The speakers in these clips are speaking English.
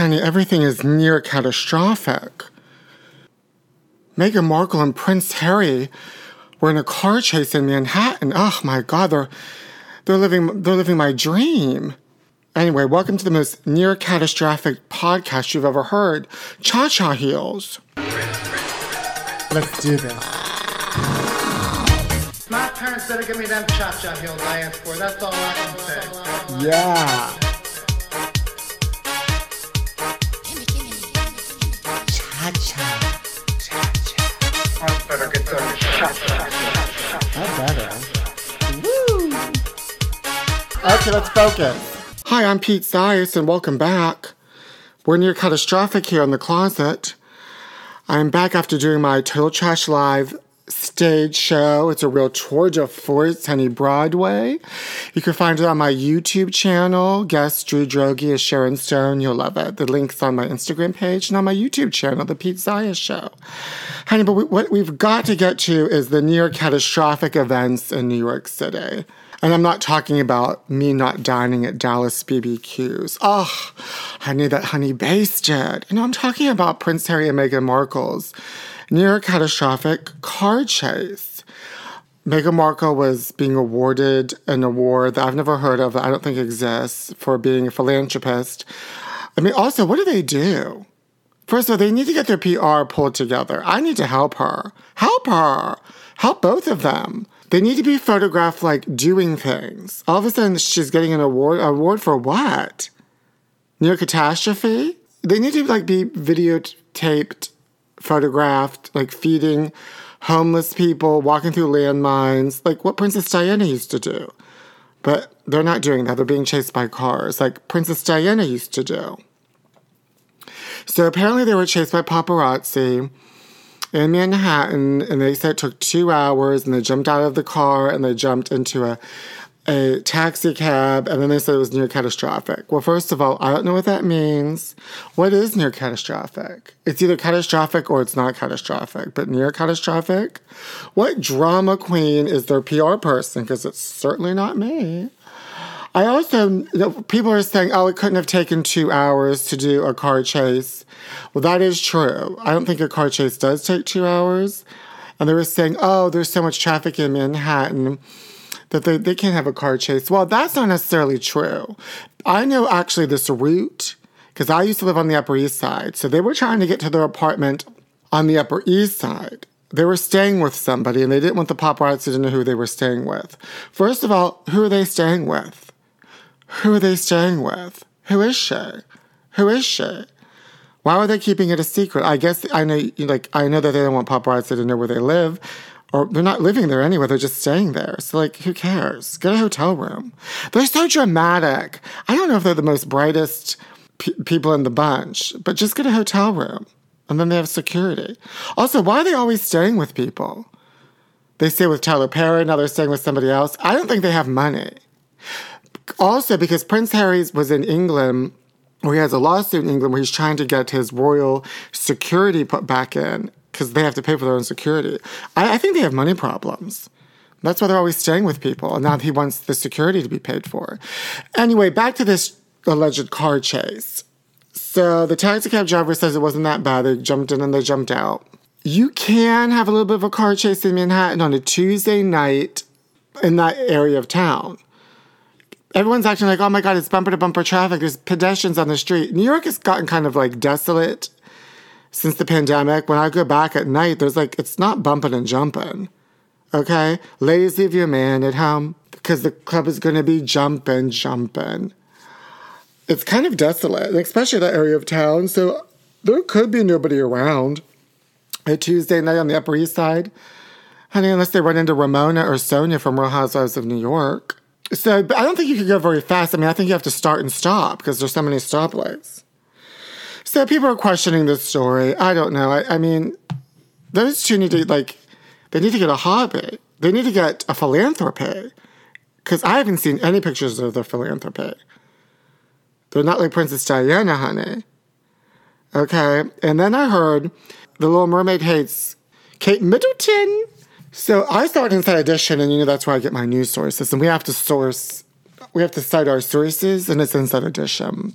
honey, everything is near catastrophic. Meghan Markle and Prince Harry were in a car chase in Manhattan. Oh my God, they're they're living they're living my dream. Anyway, welcome to the most near catastrophic podcast you've ever heard. Cha Cha Heels. Let's do this. My parents better give me them cha-cha heels I asked for. That's all I can say. Yeah. Okay, let's focus. Hi, I'm Pete Zayas, and welcome back. We're near catastrophic here in the closet. I'm back after doing my Total Trash Live stage show. It's a real tour de force, honey, Broadway. You can find it on my YouTube channel. Guest Drew Droege as Sharon Stone. You'll love it. The link's on my Instagram page and on my YouTube channel, The Pete Zayas Show. Honey, but we, what we've got to get to is the near catastrophic events in New York City. And I'm not talking about me not dining at Dallas BBQs. Oh, honey, that honey basted. And I'm talking about Prince Harry and Meghan Markle's near catastrophic car chase. Meghan Markle was being awarded an award that I've never heard of, that I don't think exists, for being a philanthropist. I mean, also, what do they do? First of all, they need to get their PR pulled together. I need to help her. Help her. Help both of them. They need to be photographed like doing things. All of a sudden, she's getting an award. Award for what? Near catastrophe? They need to like be videotaped, photographed, like feeding homeless people, walking through landmines, like what Princess Diana used to do. But they're not doing that. They're being chased by cars, like Princess Diana used to do. So apparently, they were chased by paparazzi in Manhattan, and they said it took two hours, and they jumped out of the car and they jumped into a a taxi cab, and then they said it was near catastrophic. Well, first of all, I don't know what that means. What is near catastrophic? It's either catastrophic or it's not catastrophic, but near catastrophic? What drama queen is their PR person? Because it's certainly not me. I also, people are saying, oh, it couldn't have taken two hours to do a car chase. Well, that is true. I don't think a car chase does take two hours. And they were saying, oh, there's so much traffic in Manhattan that they, they can't have a car chase. Well, that's not necessarily true. I know actually this route because I used to live on the Upper East Side. So they were trying to get to their apartment on the Upper East Side. They were staying with somebody and they didn't want the paparazzi to know who they were staying with. First of all, who are they staying with? Who are they staying with? Who is she? Who is she? Why were they keeping it a secret? I guess I know, like, I know that they don't want paparazzi to know where they live, or they're not living there anyway. They're just staying there. So, like, who cares? Get a hotel room. They're so dramatic. I don't know if they're the most brightest pe- people in the bunch, but just get a hotel room, and then they have security. Also, why are they always staying with people? They stay with Tyler Perry, now they're staying with somebody else. I don't think they have money. Also, because Prince Harry was in England, where he has a lawsuit in England where he's trying to get his royal security put back in because they have to pay for their own security. I, I think they have money problems. That's why they're always staying with people, and now he wants the security to be paid for. Anyway, back to this alleged car chase. So the taxi cab driver says it wasn't that bad. They jumped in and they jumped out. You can have a little bit of a car chase in Manhattan on a Tuesday night in that area of town everyone's acting like, oh my God, it's bumper to bumper traffic. There's pedestrians on the street. New York has gotten kind of like desolate since the pandemic. When I go back at night, there's like, it's not bumping and jumping. Okay? Ladies, leave your man at home because the club is going to be jumping, jumping. It's kind of desolate, especially that area of town. So there could be nobody around a Tuesday night on the Upper East Side. Honey, unless they run into Ramona or Sonja from Real Housewives of New York. So, I don't think you could go very fast. I mean, I think you have to start and stop because there's so many stoplights. So people are questioning this story. I don't know. I, I mean, those two need to like, they need to get a hobby. They need to get a philanthropy because I haven't seen any pictures of their philanthropy. They're not like Princess Diana, honey. Okay, and then I heard The Little Mermaid hates Kate Middleton. So I started Inside Edition, and you know that's where I get my news sources. And we have to source, we have to cite our sources, and it's Inside Edition.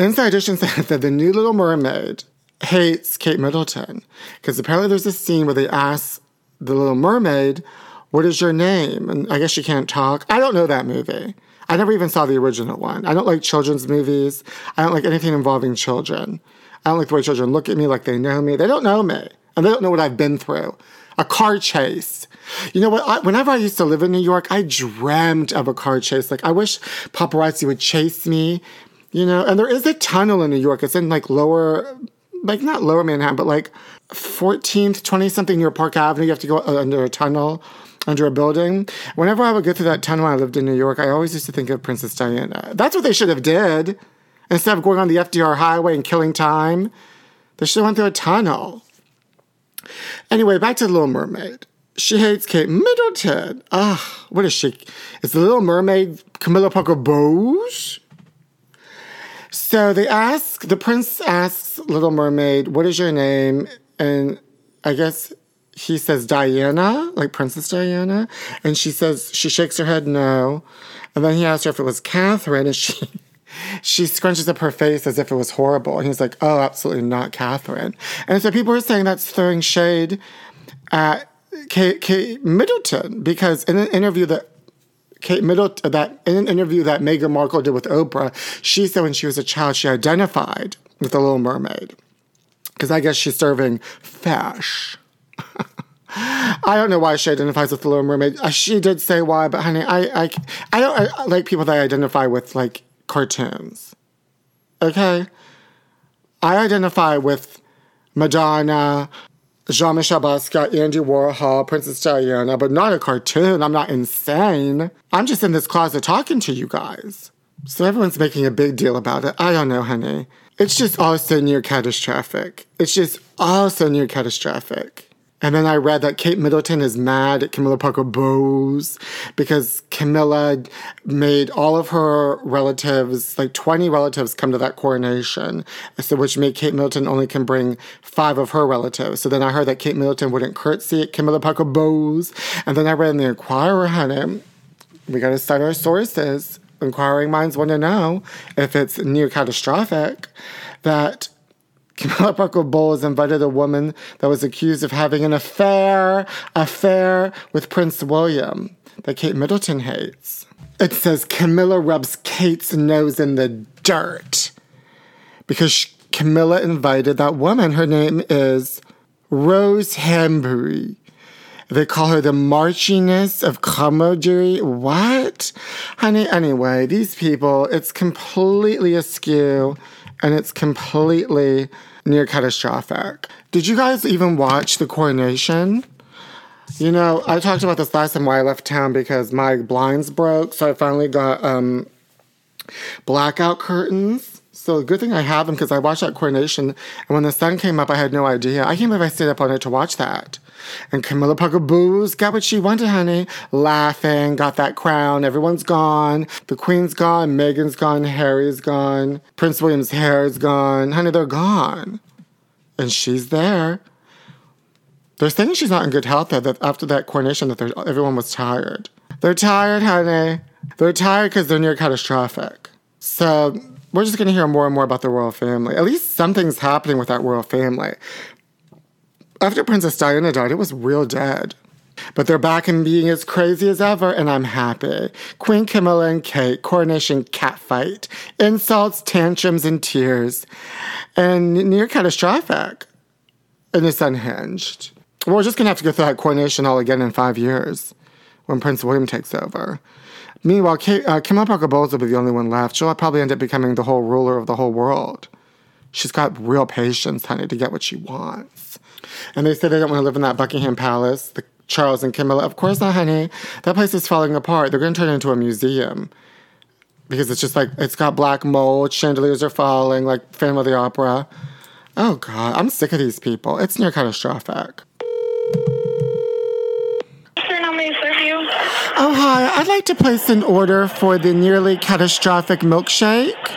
Inside Edition said that the new Little Mermaid hates Kate Middleton because apparently there's a scene where they ask the Little Mermaid, What is your name? And I guess she can't talk. I don't know that movie. I never even saw the original one. I don't like children's movies. I don't like anything involving children. I don't like the way children look at me like they know me. They don't know me, and they don't know what I've been through. A car chase. You know what? I, whenever I used to live in New York, I dreamt of a car chase. Like, I wish paparazzi would chase me, you know? And there is a tunnel in New York. It's in like lower, like not lower Manhattan, but like 14th, 20 something near Park Avenue. You have to go uh, under a tunnel under a building. Whenever I would go through that tunnel when I lived in New York, I always used to think of Princess Diana. That's what they should have did. Instead of going on the FDR highway and killing time, they should have went through a tunnel. Anyway, back to the Little Mermaid. She hates Kate Middleton. Ugh, what is she? Is the Little Mermaid Camilla Parker Bowles? So they ask, the prince asks Little Mermaid, what is your name? And I guess he says Diana, like Princess Diana. And she says, she shakes her head no. And then he asks her if it was Catherine, and she she scrunches up her face as if it was horrible. And he's like, oh, absolutely not Catherine. And so people are saying that's throwing shade at Kate, Kate Middleton because in an interview that Kate Middleton, that in an interview that Meghan Markle did with Oprah, she said when she was a child she identified with the Little Mermaid because I guess she's serving fish. I don't know why she identifies with the Little Mermaid. Uh, she did say why, but honey, I I, I don't I like people that identify with like cartoons. Okay? I identify with Madonna, Jean Michel Basquiat, Andy Warhol, Princess Diana, but not a cartoon. I'm not insane. I'm just in this closet talking to you guys. So everyone's making a big deal about it. I don't know, honey. It's just all so near catastrophic. It's just all so near catastrophic. And then I read that Kate Middleton is mad at Camilla Parker Bowles because Camilla made all of her relatives, like 20 relatives, come to that coronation. So, which made Kate Middleton only can bring five of her relatives. So then I heard that Kate Middleton wouldn't curtsy at Camilla Parker Bowles. And then I read in the Inquirer, honey, we got to cite our sources. Inquiring minds want to know if it's near catastrophic that Camilla Parker Bowles invited a woman that was accused of having an affair, affair with Prince William that Kate Middleton hates. It says Camilla rubs Kate's nose in the dirt because Camilla invited that woman. Her name is Rose Hanbury. They call her the Marchioness of Comodry. What? Honey, anyway, these people, it's completely askew and it's completely near catastrophic. Did you guys even watch the coronation? You know, I talked about this last time why I left town because my blinds broke, so I finally got um, blackout curtains. So the good thing I have them because I watched that coronation, and when the sun came up, I had no idea. I can't believe I stayed up all night to watch that. And Camilla Parker Bowles got what she wanted, honey. Laughing, got that crown. Everyone's gone. The Queen's gone. Meghan's gone. Harry's gone. Prince William's hair is gone. Honey, they're gone. And she's there. They're saying she's not in good health, that after that coronation, that everyone was tired. They're tired, honey. They're tired because they're near catastrophic. So we're just going to hear more and more about the royal family. At least something's happening with that royal family. After Princess Diana died, it was real dead. But they're back and being as crazy as ever, and I'm happy. Queen Camilla and Kate, coronation catfight, insults, tantrums, and tears, and near catastrophic. And it's unhinged. We're just gonna have to go through that coronation all again in five years when Prince William takes over. Meanwhile, Kate, uh, Bowles will be the only one left. She'll probably end up becoming the whole ruler of the whole world. She's got real patience, honey, to get what she wants. And they say they don't want to live in that Buckingham Palace, the Charles and Camilla. Of course not, honey. That place is falling apart. They're going to turn it into a museum. Because it's just like, it's got black mold, chandeliers are falling, like Phantom of the Opera. Oh, God. I'm sick of these people. It's near catastrophic. Oh, hi. I'd like to place an order for the nearly catastrophic milkshake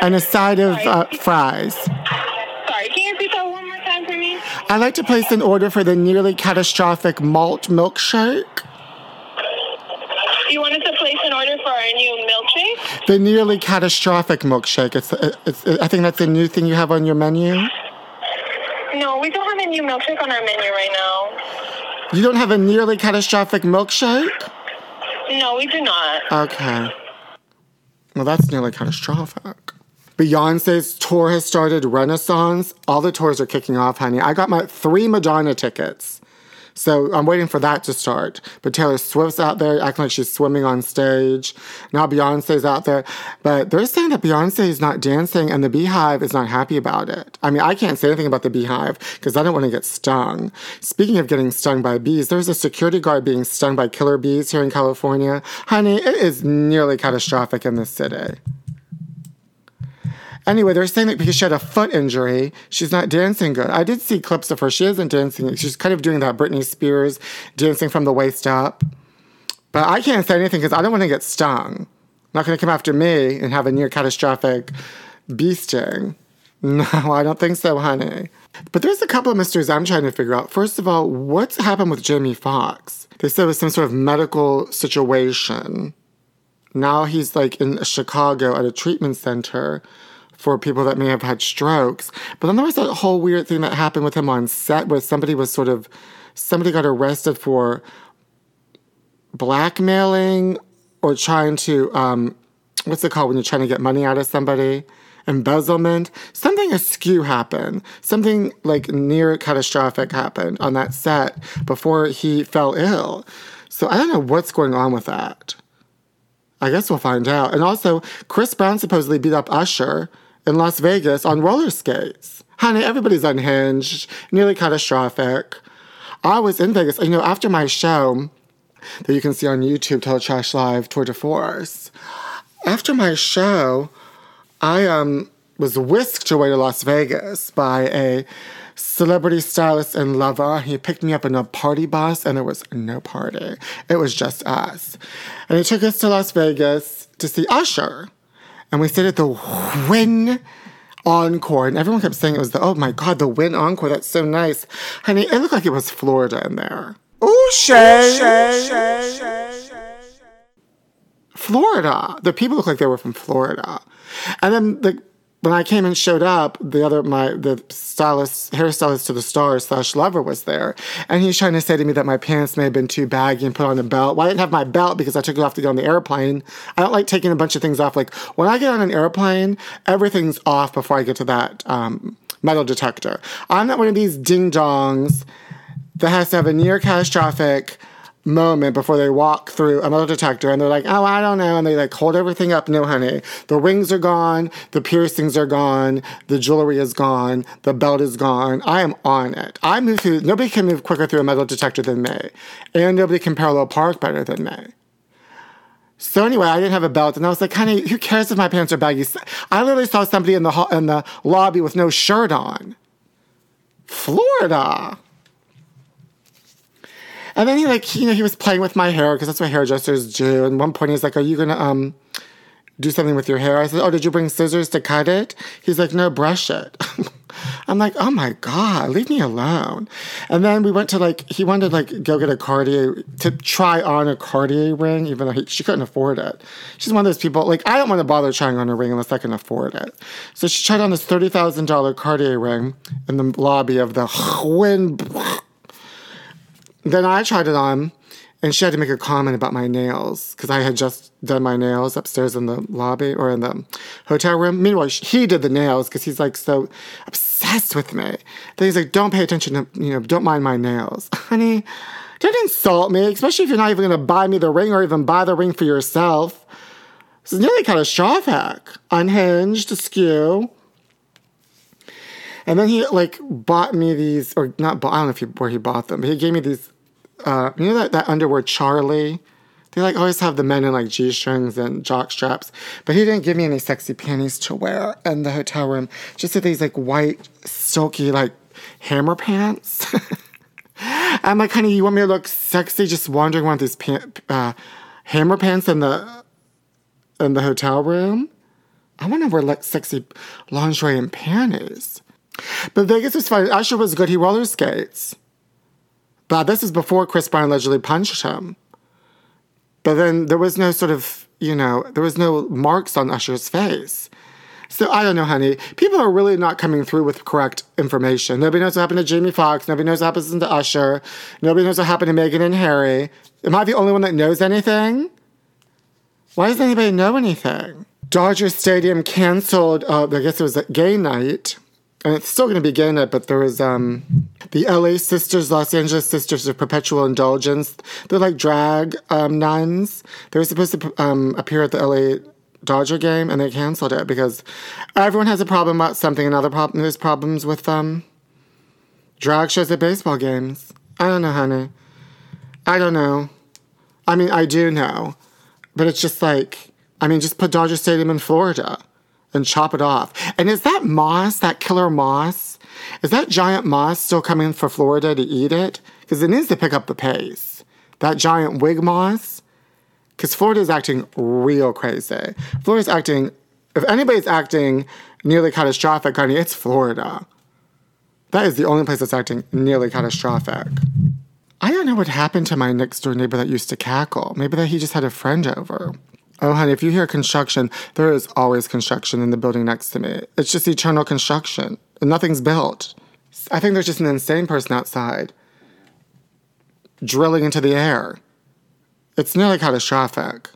and a side of uh, fries. Sorry, can you repeat that one more time for me? I'd like to place an order for the nearly catastrophic malt milkshake. You wanted to place an order for our new milkshake? The nearly catastrophic milkshake. It's, it's, I think that's a new thing you have on your menu. No, we don't have a new milkshake on our menu right now. You don't have a nearly catastrophic milkshake? No, we do not. Okay. Well, that's nearly catastrophic. Beyonce's tour has started, Renaissance. All the tours are kicking off, honey. I got my three Madonna tickets. So I'm waiting for that to start. But Taylor Swift's out there acting like she's swimming on stage. Now Beyonce's out there. But they're saying that Beyonce is not dancing and the BeyHive is not happy about it. I mean, I can't say anything about the BeyHive because I don't want to get stung. Speaking of getting stung by bees, there's a security guard being stung by killer bees here in California. Honey, it is nearly catastrophic in this city. Anyway, they're saying that because she had a foot injury, she's not dancing good. I did see clips of her. She isn't dancing. She's kind of doing that Britney Spears dancing from the waist up. But I can't say anything because I don't want to get stung. Not going to come after me and have a near catastrophic bee sting. No, I don't think so, honey. But there's a couple of mysteries I'm trying to figure out. First of all, what's happened with Jamie Foxx? They said it was some sort of medical situation. Now he's like in Chicago at a treatment center for people that may have had strokes. But then there was that whole weird thing that happened with him on set where somebody was sort of somebody got arrested for blackmailing or trying to um, what's it called when you're trying to get money out of somebody? Embezzlement. Something askew happened. Something like near catastrophic happened on that set before he fell ill. So I don't know what's going on with that. I guess we'll find out. And also, Chris Brown supposedly beat up Usher in Las Vegas on roller skates. Honey, everybody's unhinged, nearly catastrophic. I was in Vegas, you know, after my show that you can see on YouTube, Total Trash Live Tour de Force. After my show, I um was whisked away to Las Vegas by a celebrity stylist and lover. He picked me up in a party bus, and there was no party. It was just us. And he took us to Las Vegas to see Usher and we stayed at the Wynn Encore, and everyone kept saying it was the oh my god, the Wynn Encore. That's so nice, honey. It looked like it was Florida in there. Ooh, Shay, Shay, Shay, Shay, Florida. The people look like they were from Florida, and then the when I came and showed up, the other my the stylist, hairstylist to the stars slash lover was there, and he's trying to say to me that my pants may have been too baggy and put on a belt. Well, I didn't have my belt because I took it off to get on the airplane. I don't like taking a bunch of things off. Like when I get on an airplane, everything's off before I get to that um, metal detector. I'm not one of these ding dongs that has to have a near catastrophic moment before they walk through a metal detector and they're like, oh, I don't know. And they like hold everything up. No, honey. The rings are gone. The piercings are gone. The jewelry is gone. The belt is gone. I am on it. I move through, nobody can move quicker through a metal detector than me. And nobody can parallel park better than me. So anyway, I didn't have a belt, and I was like, "Honey, who cares if my pants are baggy?" I literally saw somebody in the in the lobby with no shirt on. Florida. And then he like, you know, he was playing with my hair because that's what hairdressers do. And one point he's like, "Are you gonna um do something with your hair?" I said, "Oh, did you bring scissors to cut it?" He's like, "No, brush it." I'm like, "Oh my god, leave me alone." And then we went to like he wanted to like go get a Cartier to try on a Cartier ring, even though he, she couldn't afford it. She's one of those people like I don't want to bother trying on a ring unless I can afford it. So she tried on this thirty thousand dollar Cartier ring in the lobby of the Wynn then I tried it on, and she had to make a comment about my nails because I had just done my nails upstairs in the lobby or in the hotel room. Meanwhile, he did the nails because he's like so obsessed with me. Then he's like, "Don't pay attention to you know, don't mind my nails, honey." Don't insult me, especially if you're not even going to buy me the ring or even buy the ring for yourself. This is nearly kind of catastrophic. Unhinged, askew. And then he like bought me these, or not bought, I don't know if he, where he bought them, but he gave me these, uh, you know that, that underwear Charlie? They like always have the men in like G strings and jock straps, but he didn't give me any sexy panties to wear in the hotel room. Just these like white, silky, like hammer pants. I'm like, honey, you want me to look sexy just wandering around these uh, hammer pants in the in the hotel room? I want to wear like sexy lingerie and panties. But Vegas was fun. Usher was good. He roller skates. But this is before Chris Brown allegedly punched him. But then there was no sort of you know, there was no marks on Usher's face. So I don't know, honey. People are really not coming through with correct information. Nobody knows what happened to Jamie Foxx. Nobody knows what happened to Usher. Nobody knows what happened to Meghan and Harry. Am I the only one that knows anything? Why doesn't anybody know anything? Dodger Stadium canceled, uh, I guess it was a gay night. And it's still going to be gay night, but there was um, the LA Sisters, Los Angeles Sisters of Perpetual Indulgence. They're like drag um, nuns. They were supposed to um, appear at the LA Dodger game, and they canceled it because everyone has a problem about something. Another problem, there's problems with um, drag shows at baseball games. I don't know, honey. I don't know. I mean, I do know, but it's just like, I mean, just put Dodger Stadium in Florida and chop it off. And is that moss, that killer moss, is that giant moss still coming for Florida to eat it? Because it needs to pick up the pace. That giant wig moss, because Florida is acting real crazy. Florida's acting, if anybody's acting nearly catastrophic, honey, it's Florida. That is the only place that's acting nearly catastrophic. I don't know what happened to my next door neighbor that used to cackle. Maybe that he just had a friend over. Oh, honey, if you hear construction, there is always construction in the building next to me. It's just eternal construction, nothing's built. I think there's just an insane person outside drilling into the air. It's nearly catastrophic.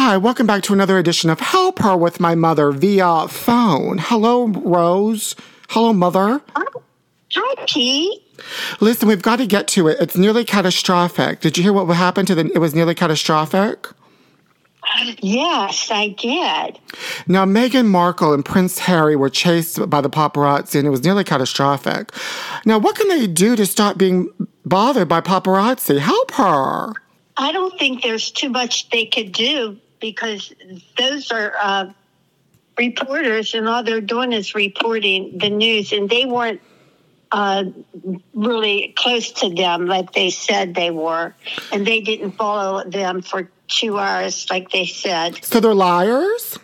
Hi. Welcome back to another edition of Help Her with My Mother via phone. Hello, Rose. Hello, Mother. Oh, hi, Pete. Listen, we've got to get to it. It's nearly catastrophic. Did you hear what happened to the? It was nearly catastrophic. Yes, I did. Now, Meghan Markle and Prince Harry were chased by the paparazzi, and it was nearly catastrophic. Now, what can they do to stop being bothered by paparazzi? Help her. I don't think there's too much they could do because those are uh, reporters, and all they're doing is reporting the news, and they weren't uh, really close to them like they said they were, and they didn't follow them for two hours like they said. So they're liars?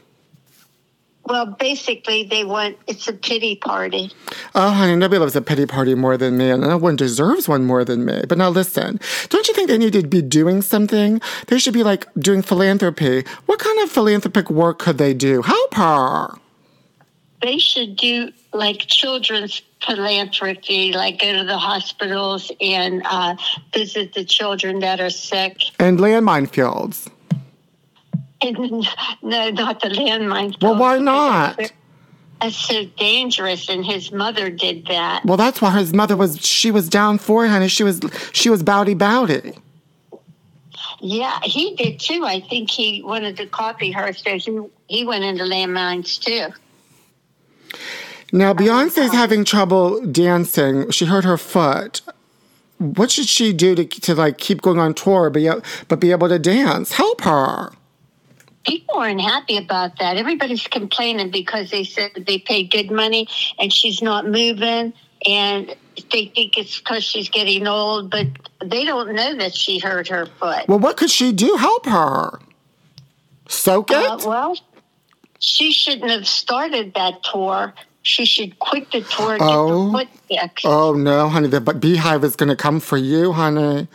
Well, basically, they want it's a pity party. Oh, honey, nobody loves a pity party more than me, and no one deserves one more than me. But now listen, don't you think they need to be doing something? They should be like doing philanthropy. What kind of philanthropic work could they do? Help her. They should do like children's philanthropy, like go to the hospitals and uh, visit the children that are sick. And landmine fields. no, not the landmine. Well, why not? That's so dangerous, and his mother did that. Well, that's why his mother was. She was down for it, honey. She was. She was bowdy bowdy. Yeah, he did too. I think he wanted to copy her, so he he went into landmines too. Now Beyonce's having trouble dancing. She hurt her foot. What should she do to to like keep going on tour, but but be able to dance? Help her people aren't happy about that. Everybody's complaining because they said they paid good money and she's not moving and they think it's because she's getting old, but they don't know that she hurt her foot. Well, what could she do? Help her. Soak it? Uh, well, she shouldn't have started that tour. She should quit the tour and oh. get the. Oh, no, honey. The BeyHive is going to come for you, honey.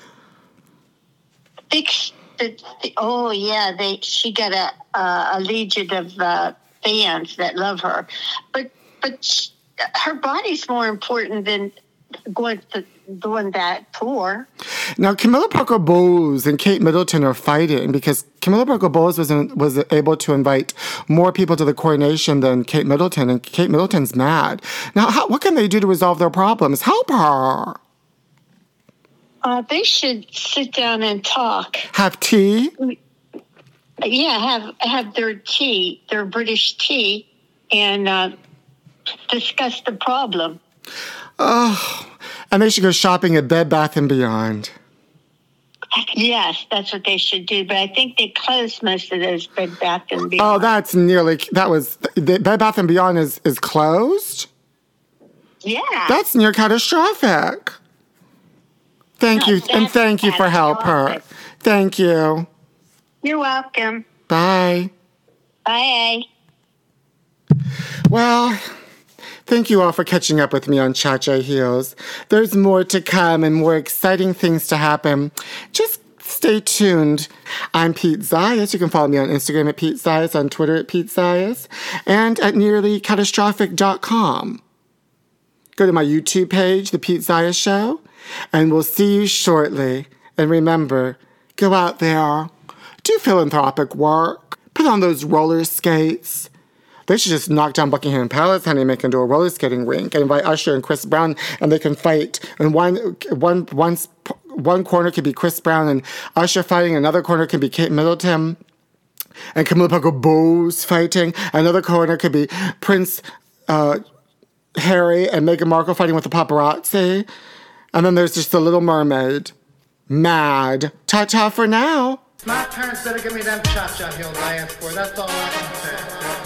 Fix the, the, oh yeah, they she got a a legion of uh, fans that love her, but but she, her body's more important than going to doing that tour. Now, Camilla Parker Bowles and Kate Middleton are fighting because Camilla Parker Bowles was was able to invite more people to the coronation than Kate Middleton, and Kate Middleton's mad. Now, how, what can they do to resolve their problems? Help her. Uh, they should sit down and talk. Have tea? Yeah, have have their tea, their British tea, and uh, discuss the problem. Oh, and they should go shopping at Bed Bath and Beyond. Yes, that's what they should do. But I think they closed most of those Bed Bath and Beyond. Oh, that's nearly that was the Bed Bath and Beyond is is closed. Yeah. That's near catastrophic. Thank No, you, and thank you for help her. Thank you. You're welcome. Bye. Bye. Well, thank you all for catching up with me on Cha Cha Heels. There's more to come and more exciting things to happen. Just stay tuned. I'm Pete Zayas. You can follow me on Instagram at Pete Zayas, on Twitter at Pete Zayas, and at nearlycatastrophic.com. Go to my YouTube page, The Pete Zayas Show, and we'll see you shortly. And remember, go out there, do philanthropic work, put on those roller skates. They should just knock down Buckingham Palace, honey, and make into a roller skating rink, and invite Usher and Chris Brown, and they can fight. And one, one, one, one corner could be Chris Brown and Usher fighting. Another corner could be Kate Middleton and Camilla Parker Bowles fighting. Another corner could be Prince uh, Harry and Meghan Markle fighting with the paparazzi. And then there's just the Little Mermaid. Mad. Ta ta for now. My parents better give me them cha-cha heels I asked for. That's all I can say.